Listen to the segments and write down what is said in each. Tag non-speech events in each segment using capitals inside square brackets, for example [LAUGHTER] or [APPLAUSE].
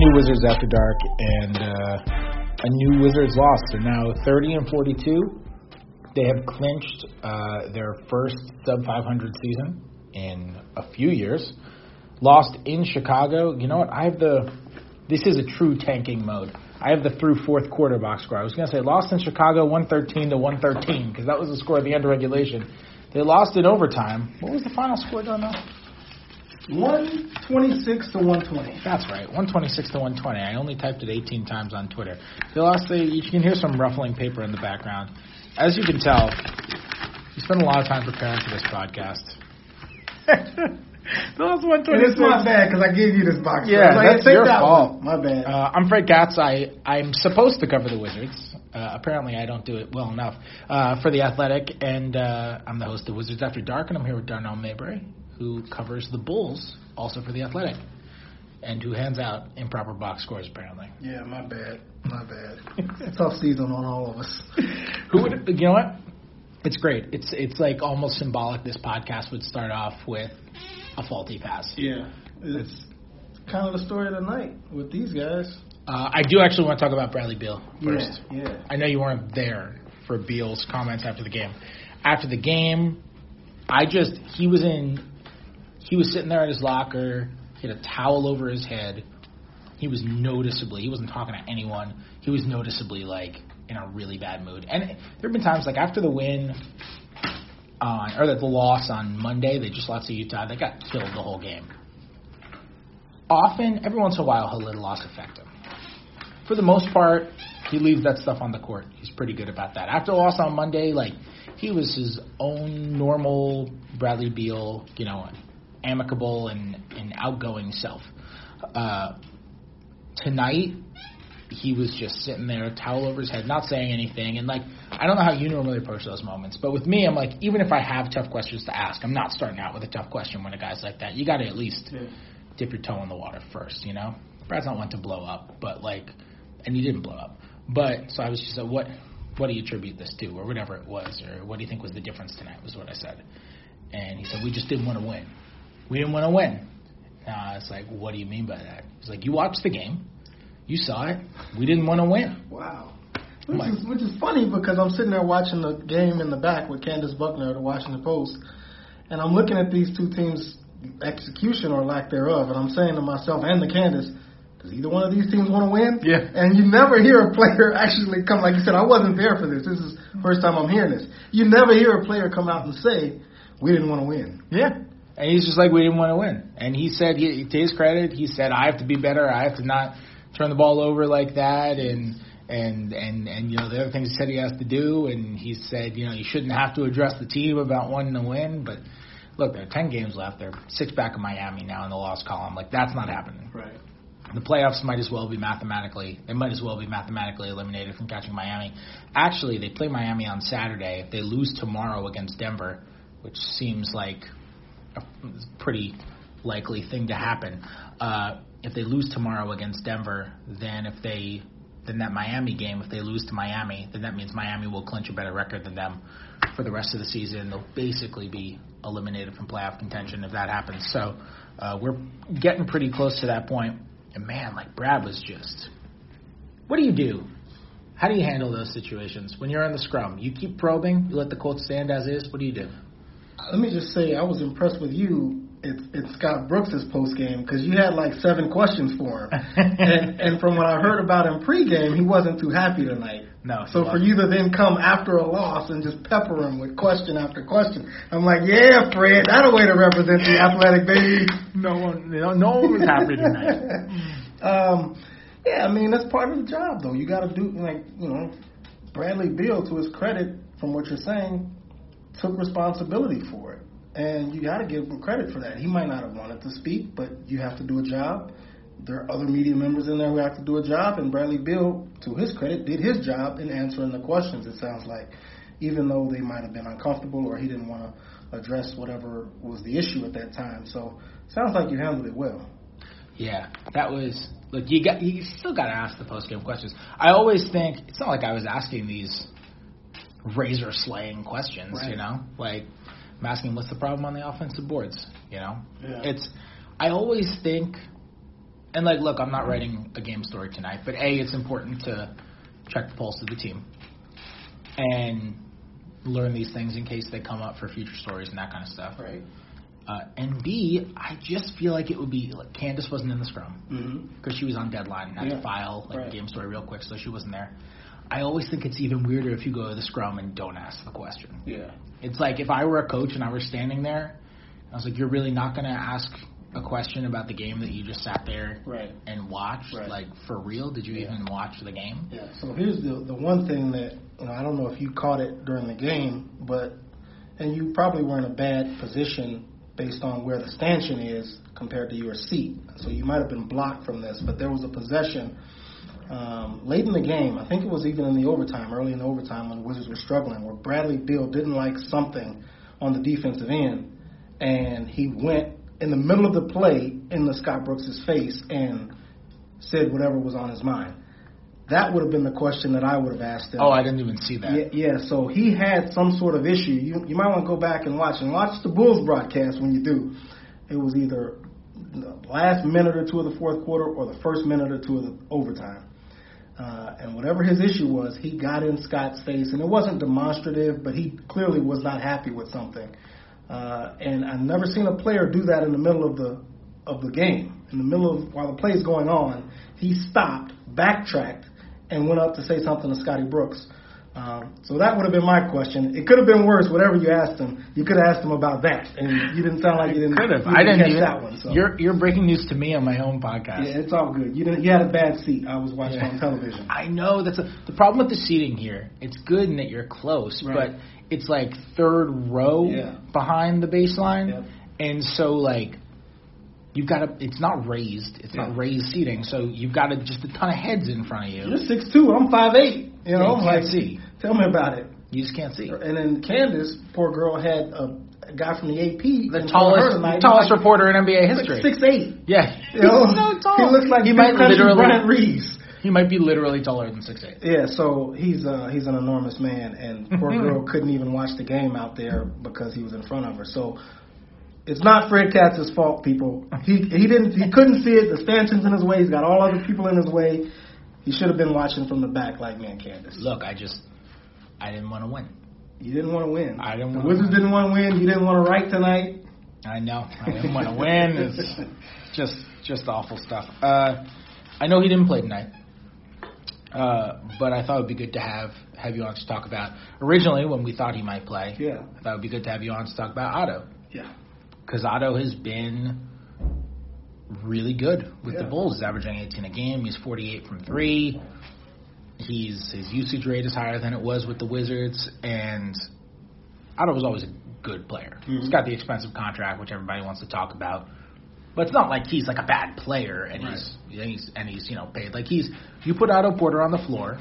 new Wizards After Dark, and uh, a new Wizards loss. They're now 30 and 42. They have clinched uh, their first sub 500 season in a few years. Lost in Chicago. You know what? I have the. This is a true tanking mode. I have the through fourth quarter box score. I was going to say lost in Chicago 113 to 113 because that was the score at the end of regulation. They lost in overtime. What was the final score, John? 126 to 120. That's right, 126 to 120. I only typed it 18 times on Twitter. They lost. The, you can hear some ruffling paper in the background. As you can tell, we spent a lot of time preparing for this podcast. [LAUGHS] the last 126. And it's my bad because I gave you this box. Yeah, like, that's take your that fault. One. My bad. Uh, I'm Fred Katz. I I'm supposed to cover the Wizards. Uh, apparently, I don't do it well enough uh, for the Athletic, and uh, I'm the host of Wizards After Dark, and I'm here with Darnell Mayberry, who covers the Bulls, also for the Athletic, and who hands out improper box scores apparently. yeah, my bad. My [LAUGHS] bad. It's tough season on all of us. Who would you know what? It's great. It's it's like almost symbolic. This podcast would start off with a faulty pass. Yeah, it's kind of the story of the night with these guys. Uh, I do actually want to talk about Bradley Beal first. Yeah, yeah. I know you weren't there for Beal's comments after the game. After the game, I just he was in he was sitting there at his locker, he had a towel over his head. He was noticeably he wasn't talking to anyone. He was noticeably like in a really bad mood. And there have been times like after the win on or the loss on Monday, they just lost to Utah, they got killed the whole game. Often, every once in a while, he'll let a loss affect him for the most part, he leaves that stuff on the court. He's pretty good about that. After the loss on Monday, like he was his own normal Bradley Beal, you know, amicable and, and outgoing self. Uh, tonight, he was just sitting there, towel over his head, not saying anything. And like, I don't know how you normally approach those moments, but with me, I'm like, even if I have tough questions to ask, I'm not starting out with a tough question when a guy's like that. You got to at least Yeah. dip your toe in the water first, you know. Brad's not one to blow up, but like, and he didn't blow up. But so I was just like, what, what do you attribute this to, or whatever it was, or what do you think was the difference tonight? Was what I said. And he said, we just didn't want to win. We didn't want to win. Uh, it's like, what do you mean by that? He's like, you watched the game, you saw it. We didn't want to win. Wow. Which Mike. is, which is funny because I'm sitting there watching the game in the back with Candace Buckner of the Washington Post, and I'm looking at these two teams' execution or lack thereof, and I'm saying to myself and to Candace, does either one of these teams want to win? Yeah. And you never hear a player [LAUGHS] actually come, like you said, I wasn't there for this. This is the first time I'm hearing this. You never hear a player come out and say, we didn't want to win. Yeah. And he's just like, we didn't want to win. And he said, he, to his credit, he said, I have to be better. I have to not turn the ball over like that. And, and, and, and, you know, the other things he said he has to do. And he said, you know, you shouldn't have to address the team about wanting to win. But look, there are 10 games left. They're six back of Miami now in the loss column. Like, that's not happening. Right. The playoffs might as well be mathematically. They might as well be mathematically eliminated from catching Miami. Actually, they play Miami on Saturday. If they lose tomorrow against Denver, which seems like a pretty likely thing to happen, uh, if they lose tomorrow against Denver, then if they then that Miami game, if they lose to Miami, then that means Miami will clinch a better record than them for the rest of the season. They'll basically be eliminated from playoff contention if that happens. So uh, we're getting pretty close to that point. And man, like Brad was just. What do you do? How do you handle those situations when you're in the scrum? You keep probing. You let the Colts stand as is. What do you do? Let me just say, I was impressed with you. It's, it's Scott Brooks's post game because you had like seven questions for him, [LAUGHS] and, and from what I heard about him pregame, he wasn't too happy tonight. No. So for wasn't. you to then come after a loss and just pepper him with question after question, I'm like, yeah, Fred, that'll way to represent the athletic baby. [LAUGHS] no one, no, no one was happy tonight. [LAUGHS] um, yeah, I mean that's part of the job, though. You got to do like you know, Bradley Beal, to his credit, from what you're saying, took responsibility for it, and you got to give him credit for that. He might not have wanted to speak, but you have to do a job. There are other media members in there who have to do a job, and Bradley Beal, to his credit, did his job in answering the questions. It sounds like, even though they might have been uncomfortable or he didn't want to address whatever was the issue at that time. So, sounds like you handled it well. Yeah, that was look. You got you still got to ask the post game questions. I always think it's not like I was asking these razor slaying questions. You know, like I'm asking what's the problem on the offensive boards. You know, Yeah. it's I always think and like, look, I'm not writing a game story tonight, but a, it's important to check the pulse of the team and learn these things in case they come up for future stories and that kind of stuff. Right. Uh, and B, I just feel like it would be like Candace wasn't in the scrum Mm-hmm. because she was on deadline and had Yeah. to file like Right. a game story real quick, so she wasn't there. I always think it's even weirder if you go to the scrum and don't ask the question. Yeah. It's like if I were a coach and I were standing there, I was like, "You're really not going to ask a question about the game that you just sat there Right. and watched? Right. Like for real? Did you Yeah. even watch the game?" Yeah. So here's the the one thing that you know I don't know if you caught it during the game, but and you probably were in a bad position based on where the stanchion is compared to your seat. So you might have been blocked from this, but there was a possession um, late in the game. I think it was even in the overtime, early in the overtime when the Wizards were struggling, where Bradley Beal didn't like something on the defensive end, and he went in the middle of the play in the Scott Brooks' face and said whatever was on his mind. That would have been the question that I would have asked him. Oh, I didn't even see that. Yeah, yeah, so he had some sort of issue. You you might want to go back and watch and watch the Bulls broadcast when you do. It was either the last minute or two of the fourth quarter or the first minute or two of the overtime. Uh, and whatever his issue was, he got in Scott's face, and it wasn't demonstrative, but he clearly was not happy with something. Uh, and I've never seen a player do that in the middle of the of the game. In the middle of while the play is going on, he stopped, backtracked, and went up to say something to Scotty Brooks. Um, so that would have been my question. It could have been worse. Whatever you asked him, you could have asked him about that, and you didn't sound like you didn't. Could have. I didn't catch even. that one. So. You're you're breaking news to me on my own podcast. yeah, it's all good. You didn't. You had a bad seat. I was watching Yeah. on television. I know that's a, the problem with the seating here. It's good in that you're close, Right. but it's like third row Yeah. behind the baseline, and so like you've got to. It's not raised. It's Yeah. not raised seating, so you've got a, just a ton of heads in front of you. You're six two. I'm five eight. You know, you like can't see. tell me about it. You just can't see. And then Candace, poor girl, had a, a guy from the AP. The in front of her tallest, tonight. tallest Like, reporter in NBA like history. Six eight. Yeah, [LAUGHS] You know, he's [LAUGHS] so tall. he looks like he might literally. Reeves. He might be literally taller than six eight. Yeah, so he's uh, he's an enormous man, and [LAUGHS] poor girl couldn't even watch the game out there because he was in front of her. So it's not Fred Katz's fault, people. He he didn't he couldn't see it. The stanchions in his way. He's got all other people in his way. He should have been watching from the back like man Candace. Look, I just, I didn't want to win. You didn't want to win. I didn't The Wizards win. didn't want to win. You didn't want to write tonight. I know. I didn't want to win. It's [LAUGHS] just just awful stuff. Uh, I know he didn't play tonight, uh, but I thought it would be good to have have you on to talk about. Originally, when we thought he might play, Yeah. I thought it would be good to have you on to talk about Otto Yeah. because Otto has been really good with the Bulls. He's averaging 18 a game. He's 48 from three. He's his usage rate is higher than it was with the Wizards, and Otto was always a good player. He's Mhm. got the expensive contract, which everybody wants to talk about, but it's not like he's like a bad player and he's and he's and he's you know paid like he's. You put Otto Porter on the floor,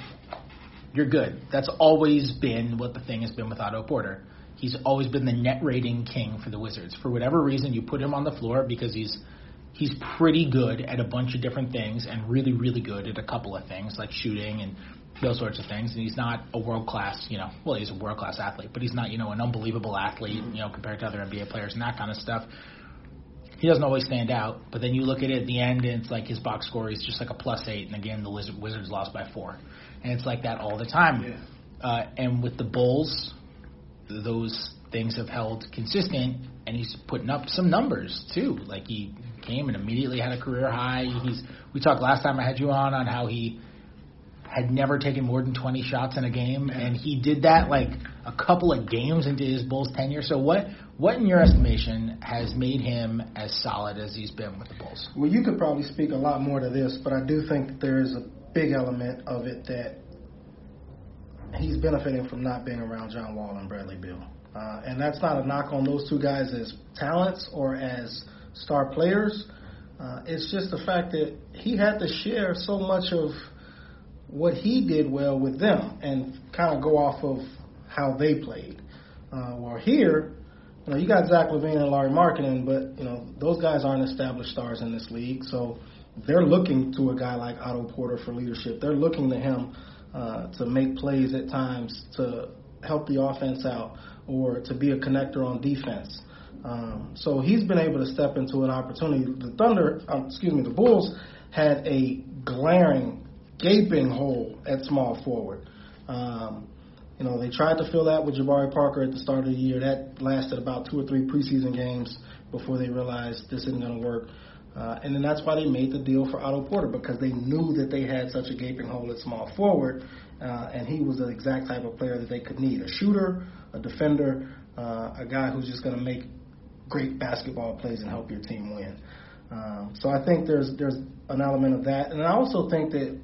you're good. That's always been what the thing has been with Otto Porter. He's always been the net rating king for the Wizards. For whatever reason, you put him on the floor because he's he's pretty good at a bunch of different things and really really good at a couple of things like shooting and those sorts of things. And he's not a world class, you know, well he's a world class athlete, but he's not you know an unbelievable athlete, you know, compared to other NBA players and that kind of stuff. He doesn't always stand out, but then you look at it at the end, and it's like his box score is just like a plus eight, and again the Wiz- Wizards lost by four, and it's like that all the time. Yeah. Uh, and with the Bulls, those things have held consistent, and he's putting up some numbers too. Like he came and immediately had a career high. He's we talked last time I had you on on how he had never taken more than 20 shots in a game, and he did that like a couple of games into his Bulls tenure. So what what in your estimation has made him as solid as he's been with the Bulls? Well, you could probably speak a lot more to this, but I do think that there is a big element of it that he's benefiting from not being around John Wall and Bradley Beal. Uh, and that's not a knock on those two guys as talents or as star players. Uh, it's just the fact that he had to share so much of what he did well with them and kind of go off of how they played. Uh, well, here, you know, you got Zach LaVine and Larry Markkanen, but you know those guys aren't established stars in this league, so they're looking to a guy like Otto Porter for leadership. They're looking to him uh, to make plays at times to help the offense out or to be a connector on defense. Um, so he's been able to step into an opportunity. The Thunder, um, excuse me, the Bulls had a glaring, gaping hole at small forward. Um, you know, they tried to fill that with Jabari Parker at the start of the year. That lasted about two or three preseason games before they realized this isn't going to work. Uh, and then that's why they made the deal for Otto Porter because they knew that they had such a gaping hole at small forward, uh, and he was the exact type of player that they could need: a shooter, a defender, uh, a guy who's just going to make great basketball plays and help your team win. Um, so I think there's there's an element of that, and I also think that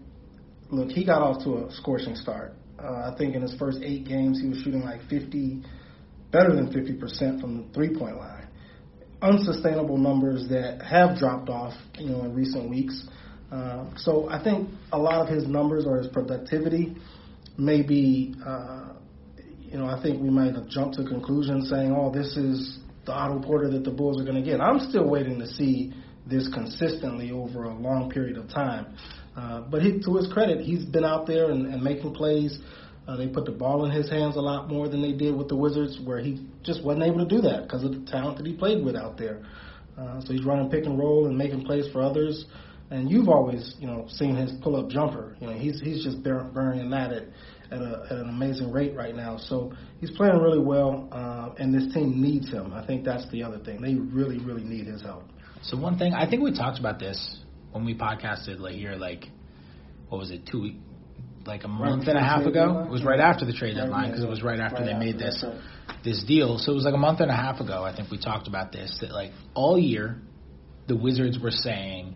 look, he got off to a scorching start. Uh, I think in his first eight games, he was shooting like 50, better than 50% from the three point line. Unsustainable numbers that have dropped off, you know, in recent weeks. Uh, so I think a lot of his numbers or his productivity may be, uh, you know, I think we might have jumped to conclusions saying, oh, this is the Otto Porter that the Bulls are going to get. I'm still waiting to see this consistently over a long period of time. Uh, but he, to his credit, he's been out there and, and making plays. Uh, they put the ball in his hands a lot more than they did with the Wizards, where he just wasn't able to do that because of the talent that he played with out there. Uh, so he's running pick and roll and making plays for others. And you've always, you know, seen his pull-up jumper. You know, he's he's just burning that at at, a, at an amazing rate right now. So he's playing really well, uh, and this team needs him. I think that's the other thing. They really, really need his help. So one thing I think we talked about this when we podcasted like here, like what was it, two week, like a month and a half ago. It was right after the trade deadline because it was right after they made this this deal. So it was like a month and a half ago. I think we talked about this that like all year, the Wizards were saying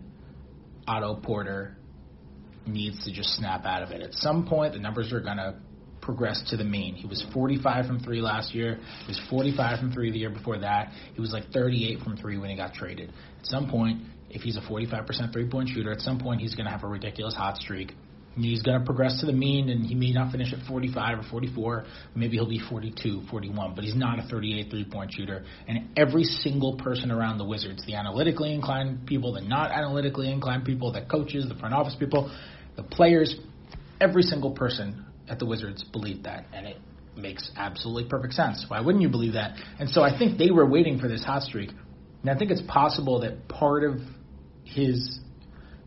Otto Porter needs to just snap out of it. At some point, the numbers are gonna progress to the mean. He was 45 from three last year. He was 45 from three the year before that. He was like 38 from three when he got traded. At some point, if he's a 45% three point shooter, at some point he's going to have a ridiculous hot streak. He's going to progress to the mean, and he may not finish at 45 or 44. Maybe he'll be 42, 41, but he's not a 38 three point shooter. And every single person around the Wizards, the analytically inclined people, the not analytically inclined people, the coaches, the front office people, the players, every single person at the Wizards believed that, and it makes absolutely perfect sense. Why wouldn't you believe that? And so I think they were waiting for this hot streak. And I think it's possible that part of his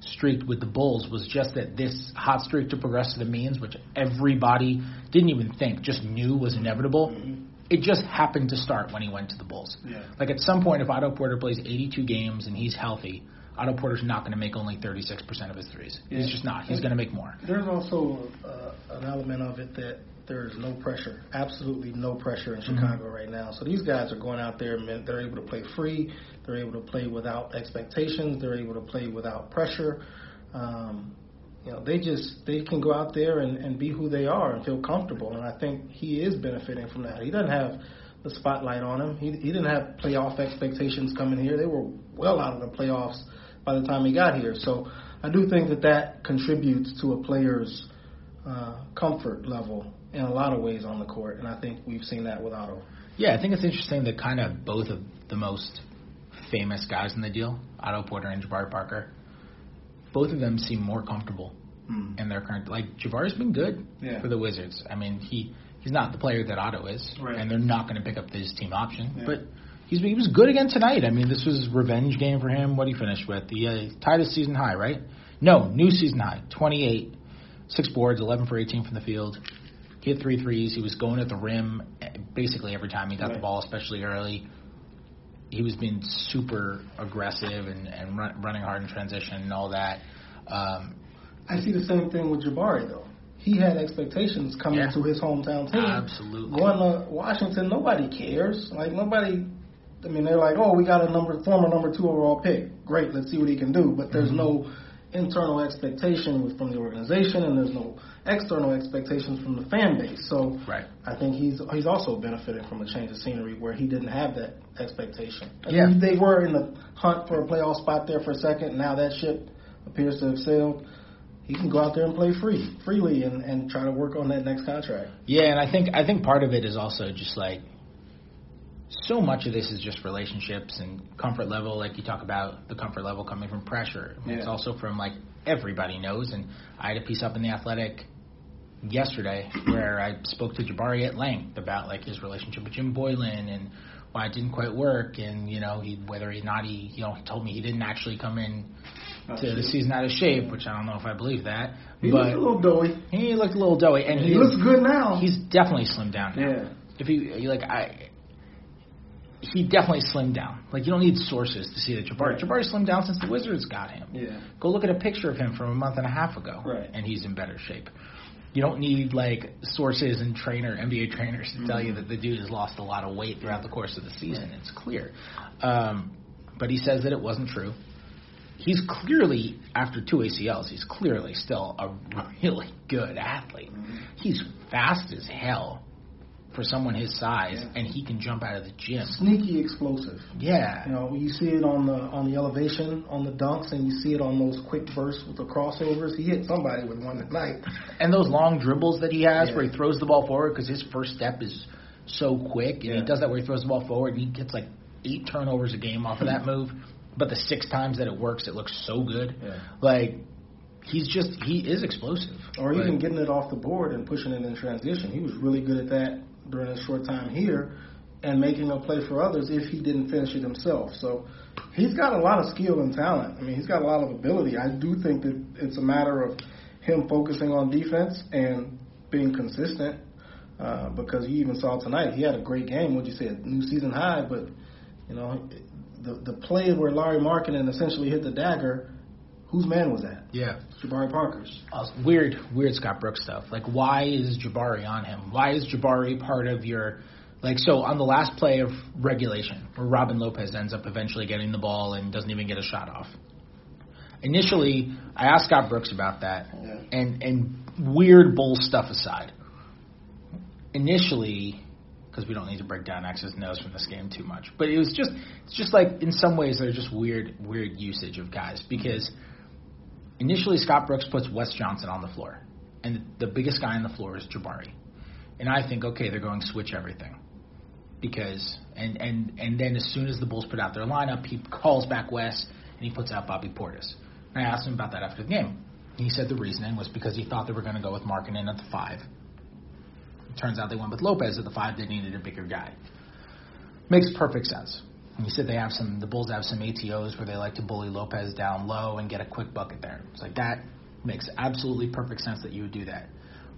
streak with the Bulls was just that this hot streak to progress to the means, which everybody didn't even think, just knew was inevitable. Mm-hmm. It just happened to start when he went to the Bulls. Yeah. Like at some point, if Otto Porter plays 82 games and he's healthy, Otto Porter's not going to make only 36% of his threes. Yeah. He's just not. He's going to make more. There's also uh, an element of it that there's no pressure, absolutely no pressure in mm-hmm. Chicago mm-hmm. right now. So these guys are going out there and they're able to play free. They're able to play without expectations. They're able to play without pressure. Um, you know, they just they can go out there and, and be who they are and feel comfortable. And I think he is benefiting from that. He doesn't have the spotlight on him. He, he didn't have playoff expectations coming here. They were well out of the playoffs by the time he got here. So I do think that that contributes to a player's uh, comfort level in a lot of ways on the court, and I think we've seen that with Otto. Yeah, I think it's interesting that kind of both of the most famous guys in the deal, Otto Porter and Jabari Parker, both of them seem more comfortable mm. in their current. Like Jabari's been good yeah. for the Wizards. I mean, he he's not the player that Otto is, right. and they're not going to pick up his team option, yeah. but. He's, he was good again tonight. I mean, this was revenge game for him. What he finished with? The uh, tied his season high, right? No, new season high. 28, six boards, 11 for 18 from the field. He hit three threes. He was going at the rim basically every time he got right. the ball, especially early. He was being super aggressive and, and run, running hard in transition and all that. Um, I see the same thing with Jabari though. He had expectations coming yeah. to his hometown team. Absolutely. Going to Washington, nobody cares. Like nobody. I mean, they're like, oh, we got a number former number two overall pick. Great, let's see what he can do. But there's mm-hmm. no internal expectation from the organization, and there's no external expectations from the fan base. So right. I think he's he's also benefiting from a change of scenery where he didn't have that expectation. yeah. they were in the hunt for a playoff spot there for a second. Now that ship appears to have sailed. He can go out there and play free, freely, and, and try to work on that next contract. Yeah, and I think I think part of it is also just like so much of this is just relationships and comfort level. Like you talk about the comfort level coming from pressure. Yeah. It's also from like everybody knows. And I had a piece up in the Athletic yesterday where I spoke to Jabari at length about like his relationship with Jim Boylen and why it didn't quite work. And you know, he whether or not he you know he told me he didn't actually come in to the season out of shape, which I don't know if I believe that. He but looked a little doughy. he looked a little doughy, and He, he, looks good now. He's definitely slimmed down now. yeah. If you like, I he definitely slimmed down. Like you don't need sources to see that Jabari. Right. Jabari slimmed down since the Wizards got him. Yeah. Go look at a picture of him from a month and a half ago, Right. and he's in better shape. You don't need like sources and trainer NBA trainers to tell you that the dude has lost a lot of weight throughout the course of the season. It's clear. Um, but he says that it wasn't true. He's clearly after two ACLs. He's clearly still a [LAUGHS] really good athlete. He's fast as hell for someone his size, and he can jump out of the gym. Sneaky explosive. Yeah, You know, you see it on the on the elevation, on the dunks, and you see it on those quick bursts with the crossovers. He hit somebody with one tonight. And those long dribbles that he has Yeah. where he throws the ball forward because his first step is so quick, and Yeah. he does that where he throws the ball forward and he gets like eight turnovers a game off of that [LAUGHS] move. But the six times that it works, it looks so good. Yeah. Like he's just he is explosive. Or Like, even getting it off the board and pushing it in transition. He was really good at that during his short time here and making a play for others if he didn't finish it himself. So he's got a lot of skill and talent. I mean, he's got a lot of ability. I do think that it's a matter of him focusing on defense and being consistent. Uh, because you even saw tonight, he had a great game. What you say, a new season high, but you know, the the play where Larry Markkanen essentially hit the dagger. Whose man was that? yeah. Jabari Parker's. Uh, Weird, weird Scott Brooks stuff. Like, why is Jabari on him? Why is Jabari part of your, like, so on the last play of regulation, where Robin Lopez ends up eventually getting the ball and doesn't even get a shot off. Initially, I asked Scott Brooks about that, Yeah. and and weird bull stuff aside. Initially, because we don't need to break down X's and O's from this game too much, but it was just it's just like in some ways they're just weird weird usage of guys because initially Scott Brooks puts Wes Johnson on the floor, and the biggest guy on the floor is Jabari, and I think okay they're going to switch everything because and and and then as soon as the Bulls put out their lineup, he calls back Wes and he puts out Bobby Portis. And I asked him about that after the game. He said the reasoning was because he thought they were going to go with Markkanen at the five. It turns out they went with Lopez at the five. They needed a bigger guy. Makes perfect sense. And he said they have some. The Bulls have some ATOs where they like to bully Lopez down low and get a quick bucket there. It's like that makes absolutely perfect sense that you would do that.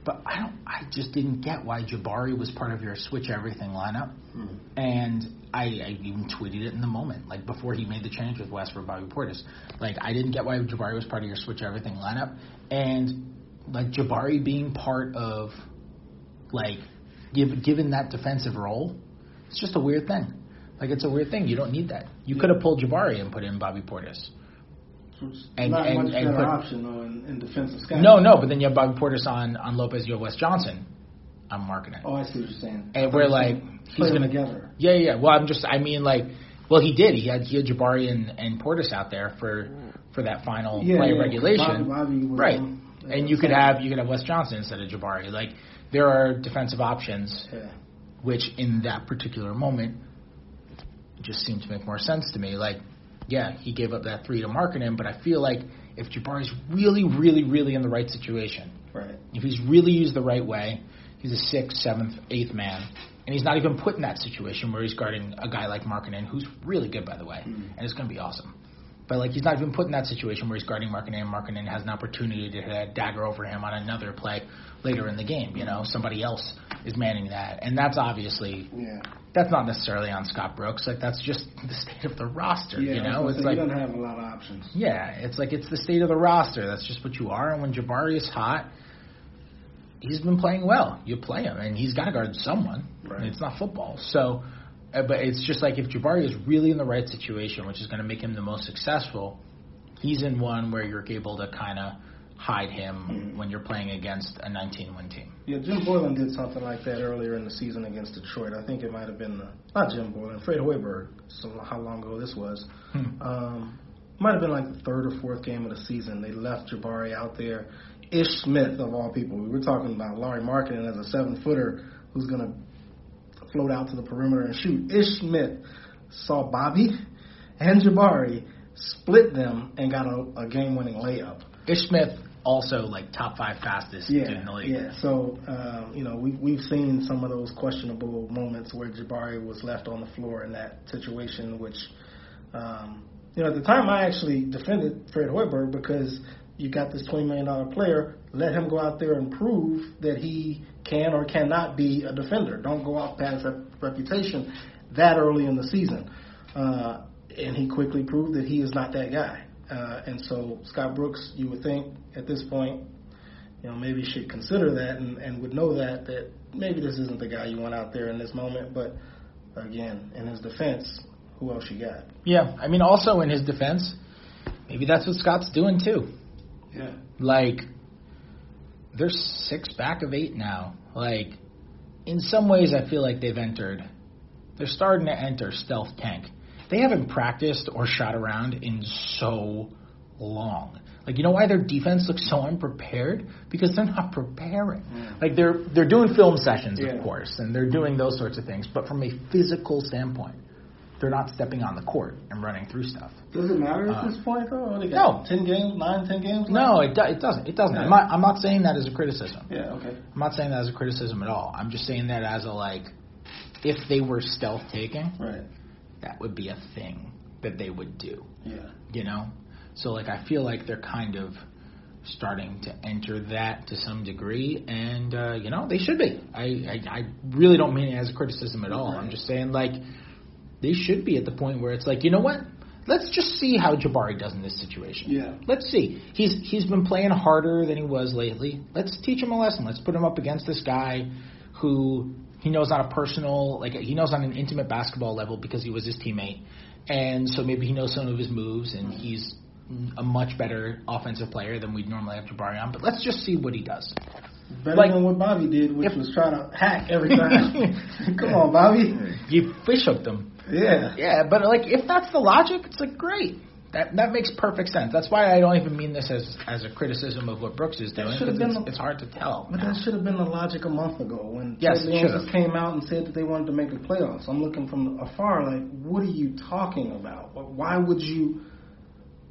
But I don't. I just didn't get why Jabari was part of your switch everything lineup. Hmm. And I, I even tweeted it in the moment, like before he made the change with Wes for Bobby Portis. Like I didn't get why Jabari was part of your switch everything lineup, and like Jabari being part of, like, give, given that defensive role, it's just a weird thing. Like it's a weird thing. You don't need that. You could have pulled Jabari and put in Bobby Portis. It's And- not and- much and better put- option though in, in defensive scouting. No, no, but then you have Bobby Portis on on Lopez. You have Wes Johnson. I'm marking it. Oh, I see what you're saying. And we're like, he's play gonna together. Yeah, yeah. Well, I'm just, I mean, like, well, he did. He had he had Jabari and, and Portis out there for for that final Yeah, play of yeah, regulation, Bobby- Bobby right? on- uh, and you could have you could have Wes Johnson instead of Jabari. Like, there are defensive options, Yeah. which in that particular moment just seemed to make more sense to me. Like, yeah, he gave up that three to Markkanen, but I feel like if Jabari's really, really, really in the right situation, Right. if he's really used the right way, he's a sixth, seventh, eighth man, and he's not even put in that situation where he's guarding a guy like Markkanen, who's really good, by the way, mm-hmm. and it's going to be awesome. But like he's not even put in that situation where he's guarding Markkanen, and Markkanen has an opportunity to hit a dagger over him on another play later in the game. You know, somebody else is manning that, and that's obviously Yeah. that's not necessarily on Scott Brooks. Like that's just [LAUGHS] the state of the roster. Yeah. you know, it's like you don't have a lot of options. yeah, it's like it's the state of the roster. That's just what you are. And when Jabari is hot, he's been playing well. You play him, and he's got to guard someone. Right. It's not football, so. Uh, but it's just like if Jabari is really in the right situation, which is going to make him the most successful, he's in one where you're able to kind of hide him when you're playing against a 19-win team. Yeah, Jim Boylen did something like that earlier in the season against Detroit. I think it might have been the, not Jim Boylen, Fred Hoiberg. So how long ago this was? Hmm. Um, might have been like the third or fourth game of the season. They left Jabari out there. Ish Smith of all people. We were talking about Lauri Markkanen as a seven footer who's going to float out to the perimeter and shoot. Ish Smith saw Bobby and Jabari split them and got a, a game winning layup. Ish Smith also like top five fastest dude in the league. Yeah, so um, you know we we've seen some of those questionable moments where Jabari was left on the floor in that situation, which um, you know, at the time I actually defended Fred Hoiberg because you got this twenty million dollar player. Let him go out there and prove that he can or cannot be a defender. Don't go out past that reputation that early in the season. Uh, and he quickly proved that he is not that guy. Uh, and so Scott Brooks, you would think at this point, you know, maybe should consider that and, and would know that that maybe this isn't the guy you want out there in this moment. But again, in his defense, who else you got? Yeah, I mean, also in his defense, maybe that's what Scott's doing too. Yeah. Like, they're six back of eight now. Like, in some ways, I feel like they've entered. They're starting to enter stealth tank. They haven't practiced or shot around in so long. Like you know why their defense looks so unprepared? Because they're not preparing. Mm. Like they're they're doing film sessions, Yeah. of course, and they're doing those sorts of things. But from a physical standpoint, they're not stepping on the court and running through stuff. Does it matter at Uh, this point though? What, no. ten games, nine, ten games. No, it, do, it doesn't. It doesn't. Yeah. I'm not, I'm not saying that as a criticism. Yeah. Okay. I'm not saying that as a criticism at all. I'm just saying that as a like, if they were stealth taking, Right. that would be a thing that they would do. Yeah. You know, so like I feel like they're kind of starting to enter that to some degree, and uh, you know they should be. I, I I really don't mean it as a criticism at all. I'm just saying like they should be at the point where it's like you know what. Let's just see how Jabari does in this situation. Yeah. Let's see. He's he's been playing harder than he was lately. Let's teach him a lesson. Let's put him up against this guy who he knows on a personal like he knows on an intimate basketball level because he was his teammate. And so maybe he knows some of his moves and he's a much better offensive player than we'd normally have Jabari on. But let's just see what he does. Better Like- than what Bobby did, which If- was try to hack every time. [LAUGHS] Come on, Bobby. You fish hooked him. Yeah. Yeah, but like if that's the logic, it's like great. That that makes perfect sense. That's why I don't even mean this as as a criticism of what Brooks is doing should've been it's, the- it's hard to tell. But that should have been the logic a month ago when Yes, Ted it came out and said that they wanted to make the playoffs. I'm looking from afar like, what are you talking about? Why would you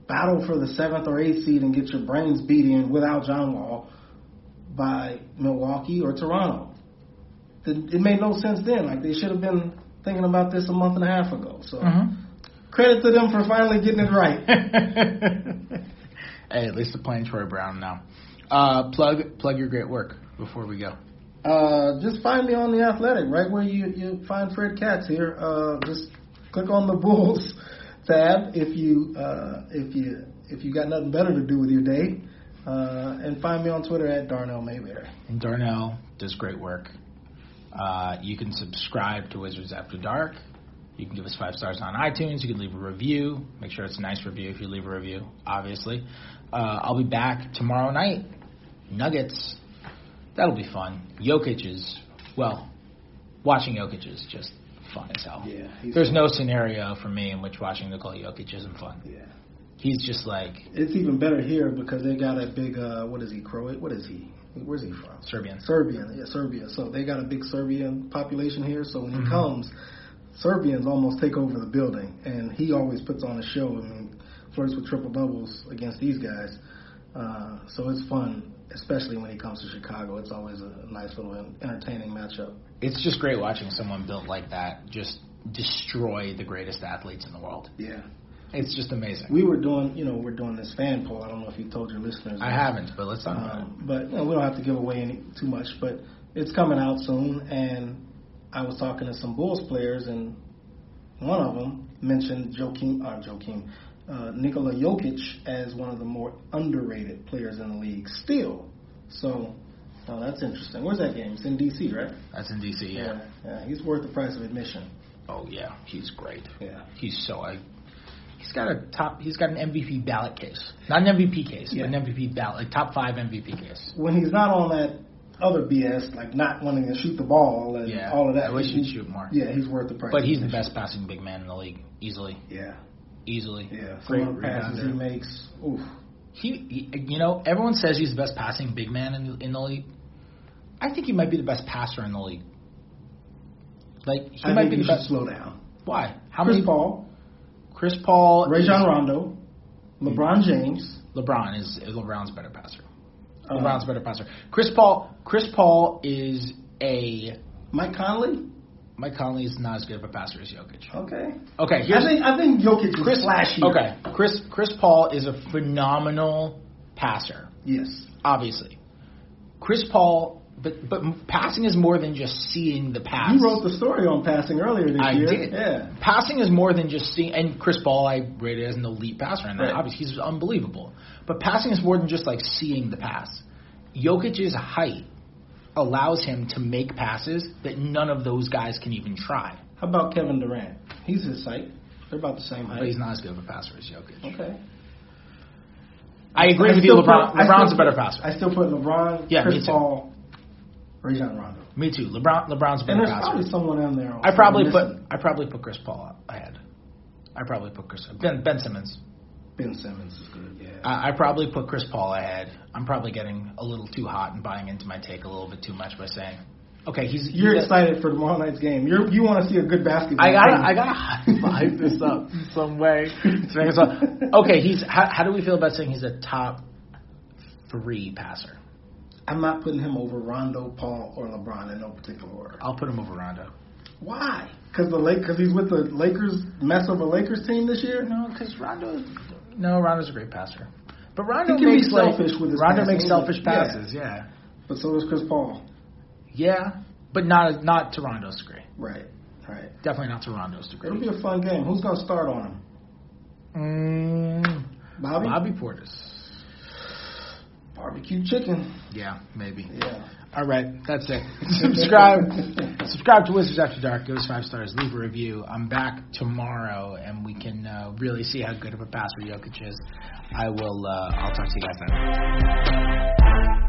battle for the seventh or eighth seed and get your brains beat in without John Wall by Milwaukee or Toronto? It, it made no sense then. Like they should have been thinking about this a month and a half ago. So Mhm. credit to them for finally getting it right. [LAUGHS] hey, at least they're playing Troy Brown now. Uh, plug plug your great work before we go. Uh, just find me on the Athletic, right where you you find Fred Katz here. Uh, just click on the [LAUGHS] Bulls tab if you uh, if you if you got nothing better to do with your day, uh, and find me on Twitter at Darnell Mayberry. And Darnell does great work. Uh, you can subscribe to Wizards After Dark. You can give us five stars on iTunes. You can leave a review. Make sure it's a nice review if you leave a review, obviously. Uh, I'll be back tomorrow night. Nuggets. That'll be fun. Jokic is, well, watching Jokic is just fun as hell. Yeah, There's no scenario for me in which watching Nikola Jokic isn't fun. Yeah, He's just like it's even better here because they got a big uh, what is he Croat? What is he? Where's he from? Serbian. Serbian, yeah, Serbia. So they got a big Serbian population here. So when he Mhm. comes, Serbians almost take over the building, and he always puts on a show and flirts with triple doubles against these guys. Uh, so it's fun, especially when he comes to Chicago. It's always a nice little entertaining matchup. It's just great watching someone built like that just destroy the greatest athletes in the world. Yeah, It's just amazing. we were doing, you know, we're doing this fan poll. I don't know if you told your listeners. I haven't, but let's talk about it. Um, but you know, we don't have to give away any too much. But it's coming out soon, and I was talking to some Bulls players, and one of them mentioned Joakim, uh, Joakim, uh, Nikola Jokic as one of the more underrated players in the league still. So, oh, that's interesting. Where's that game? It's in D.C., right? That's in DC, yeah. yeah. He's worth the price of admission. Oh yeah, he's great. Yeah. He's so I. He's got a top. He's got an MVP ballot case, not an MVP case, Yeah. but an MVP ballot, like top five MVP case. When he's not on that other BS, like not wanting to shoot the ball and Yeah, all of that, I wish he- he'd shoot more. Yeah, he's worth the price. But he's the best passing big man in the league, easily, Yeah. easily. Yeah, some great of the passes he makes. Oof. He, he, you know, everyone says he's the best passing big man in the, in the league. I think he might be the best passer in the league. Like he I might think be the should best. slow down. Why? How Chris many? Paul, Chris Paul. Rajon is- Rondo, LeBron James. LeBron is LeBron's better passer. uh, LeBron's better passer. Chris Paul. Chris Paul is a Mike Conley. Mike Conley is not as good of a passer as Jokic. Okay. Okay, here's I think I think Jokic is Chris. flashy. Okay, Chris Chris Paul is a phenomenal passer. Yes. Obviously, Chris Paul. But but passing is more than just seeing the pass. You wrote the story on passing earlier this I year. did. Yeah. Passing is more than just seeing. And Chris Paul, I rated as an elite passer, and Right. obviously he's unbelievable. But passing is more than just like seeing the pass. Jokic's height allows him to make passes that none of those guys can even try. How about Kevin Durant? He's his height. They're about the same height. But he's not as good of a passer as Jokic. Okay. I agree with you. LeBron. put- LeBron's a better passer. I still put LeBron, Yeah, Chris. Paul, Rajon Rondo. Me too. LeBron. LeBron's a And there's probably someone in there. I probably put. I probably put Chris Paul ahead. I probably put Chris Ben Ben Simmons. Ben Simmons is good. Yeah. I, I probably put Chris Paul ahead. I'm probably getting a little too hot and buying into my take a little bit too much by saying, okay, he's. he's You're a- excited for tomorrow night's game. You're you want to see a good basketball. I game. I gotta hype this up some way. to make it so- okay, he's. How, how do we feel about saying he's a top three passer? I'm not putting him over Rondo, Paul, or LeBron in no particular order. I'll put him over Rondo. Why? Because the Lake, because he's with the Lakers mess of a Lakers team this year. No, because Rondo. No, Rondo's a great passer. But Rondo He can be makes like selfish with his Rondo passing, makes selfish but- yeah. passes. Yeah. But so does Chris Paul. yeah, but not not to Rondo's degree. Right. Right. Definitely not to Rondo's degree. It'll be a fun game. Who's gonna start on him? Mm, Bobby. Bobby Portis. Barbecue chicken. Yeah, maybe. Yeah. All right, that's it. [LAUGHS] subscribe, subscribe to Wizards After Dark. Give us five stars. Leave a review. I'm back tomorrow, and we can uh, really see how good of a passer Jokic is. I will. Uh, I'll talk to you guys then.